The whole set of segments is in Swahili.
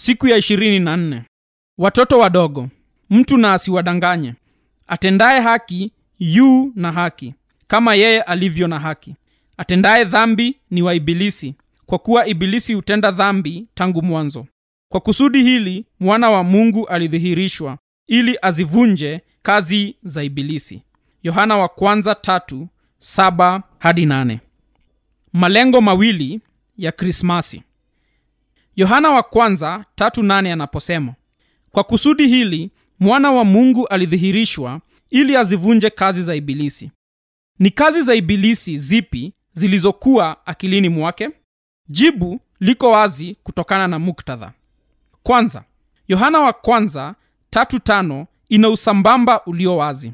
siku ya ishirini na nne. Watoto wadogo. Mtu na asiwadanganye. Atendaye haki yu na haki. Kama yeye alivyo na haki. Atendaye dhambi ni wa ibilisi. Kwa kuwa ibilisi hutenda dhambi tangu mwanzo. Kwa kusudi hili mwana wa mungu alidhihirishwa ili azivunje kazi za ibilisi. Yohana wa kwanza tatu, saba hadi nane. malengo mawili ya krismasi yohana wa kwanza tatu nane anaposema kwa kusudi hili mwana wa mungu alidhihirishwa ili azivunje kazi za ibilisi. Ni kazi za ibilisi zipi zilizokuwa akilini mwake? Jibu liko wazi kutokana na muktadha. Kwanza yohana wa kwanza tatu tano ina usambamba ulio wazi.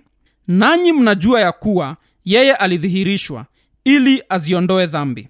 Nanyi mnajua ya kuwa yeye alidhihirishwa ili aziondoe dhambi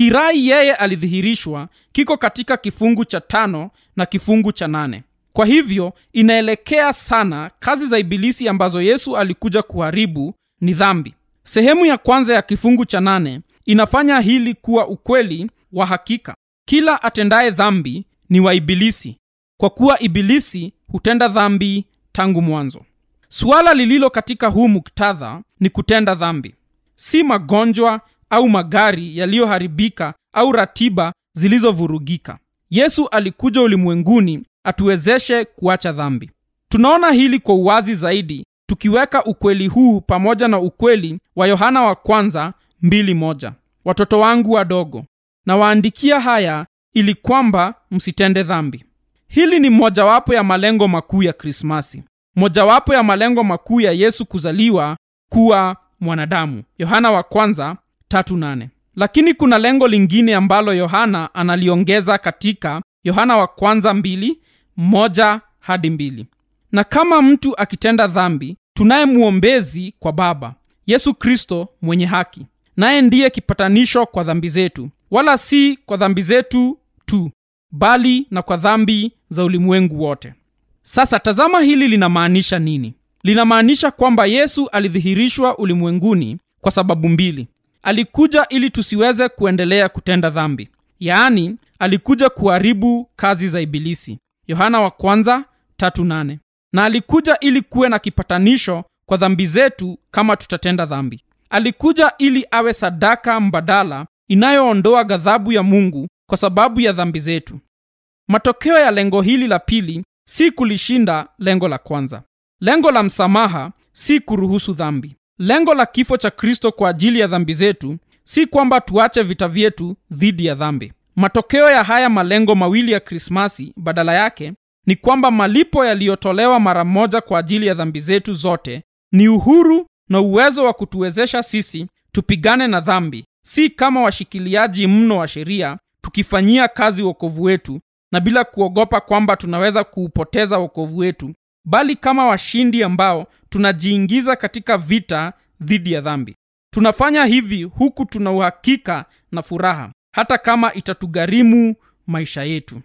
kirai yeye alidhihirishwa kiko katika kifungu cha tano na kifungu cha nane. Kwa hivyo inaelekea sana kazi za ibilisi ambazo yesu alikuja kuharibu ni dhambi. Sehemu ya kwanza ya kifungu cha nane inafanya hili kuwa ukweli wa hakika. Kila atendaye dhambi ni wa ibilisi kwa kuwa ibilisi hutenda dhambi tangu mwanzo. Suala lililo katika huu muktadha ni kutenda dhambi. Si magonjwa au magari yaliyoharibika au ratiba zilizovurugika. Yesu alikuja ulimwenguni atuwezeshe kuacha dhambi. Tunaona hili kwa uwazi zaidi tukiweka ukweli huu pamoja na ukweli wa yohana wa kwanza mbili moja. Watoto wangu wadogo nawaandikia haya ili kwamba msitende dhambi. Hili ni mojawapo ya malengo makuu ya krismasi. Mojawapo ya malengo makuu ya yesu kuzaliwa kuwa mwanadamu. Yohana wa kwanza lakini kuna lengo lingine ambalo yohana analiongeza katika yohana wa kwanza mbili moja hadi mbili. Na kama mtu akitenda dhambi tunaye mwombezi kwa baba yesu kristo mwenye haki. Naye ndiye kipatanisho kwa dhambi zetu. Wala si kwa dhambi zetu tu bali na kwa dhambi za ulimwengu wote. Sasa tazama hili linamaanisha nini? Linamaanisha kwamba yesu alidhihirishwa ulimwenguni kwa sababu mbili alikuja ili tusiweze kuendelea kutenda dhambi. Yaani alikuja kuharibu kazi za ibilisi. Yohana wa kwanza tatu nane. na alikuja ili kuwe na kipatanisho kwa dhambi zetu kama tutatenda dhambi. Alikuja ili awe sadaka mbadala inayoondoa ghadhabu ya mungu kwa sababu ya dhambi zetu. Matokeo ya lengo hili la pili si kulishinda lengo la kwanza. Lengo la msamaha si kuruhusu dhambi lengo la kifo cha kristo kwa ajili ya dhambi zetu si kwamba tuache vita vyetu dhidi ya dhambi. Matokeo ya haya malengo mawili ya krismasi badala yake ni kwamba malipo yaliyotolewa mara moja kwa ajili ya dhambi zetu zote ni uhuru na uwezo wa kutuwezesha sisi tupigane na dhambi si kama washikiliaji mno wa sheria tukifanyia kazi wokovu wetu na bila kuogopa kwamba tunaweza kuupoteza wokovu wetu bali kama washindi ambao tunajiingiza katika vita dhidi ya dhambi. Tunafanya hivi huku tuna uhakika na furaha hata kama itatugharimu maisha yetu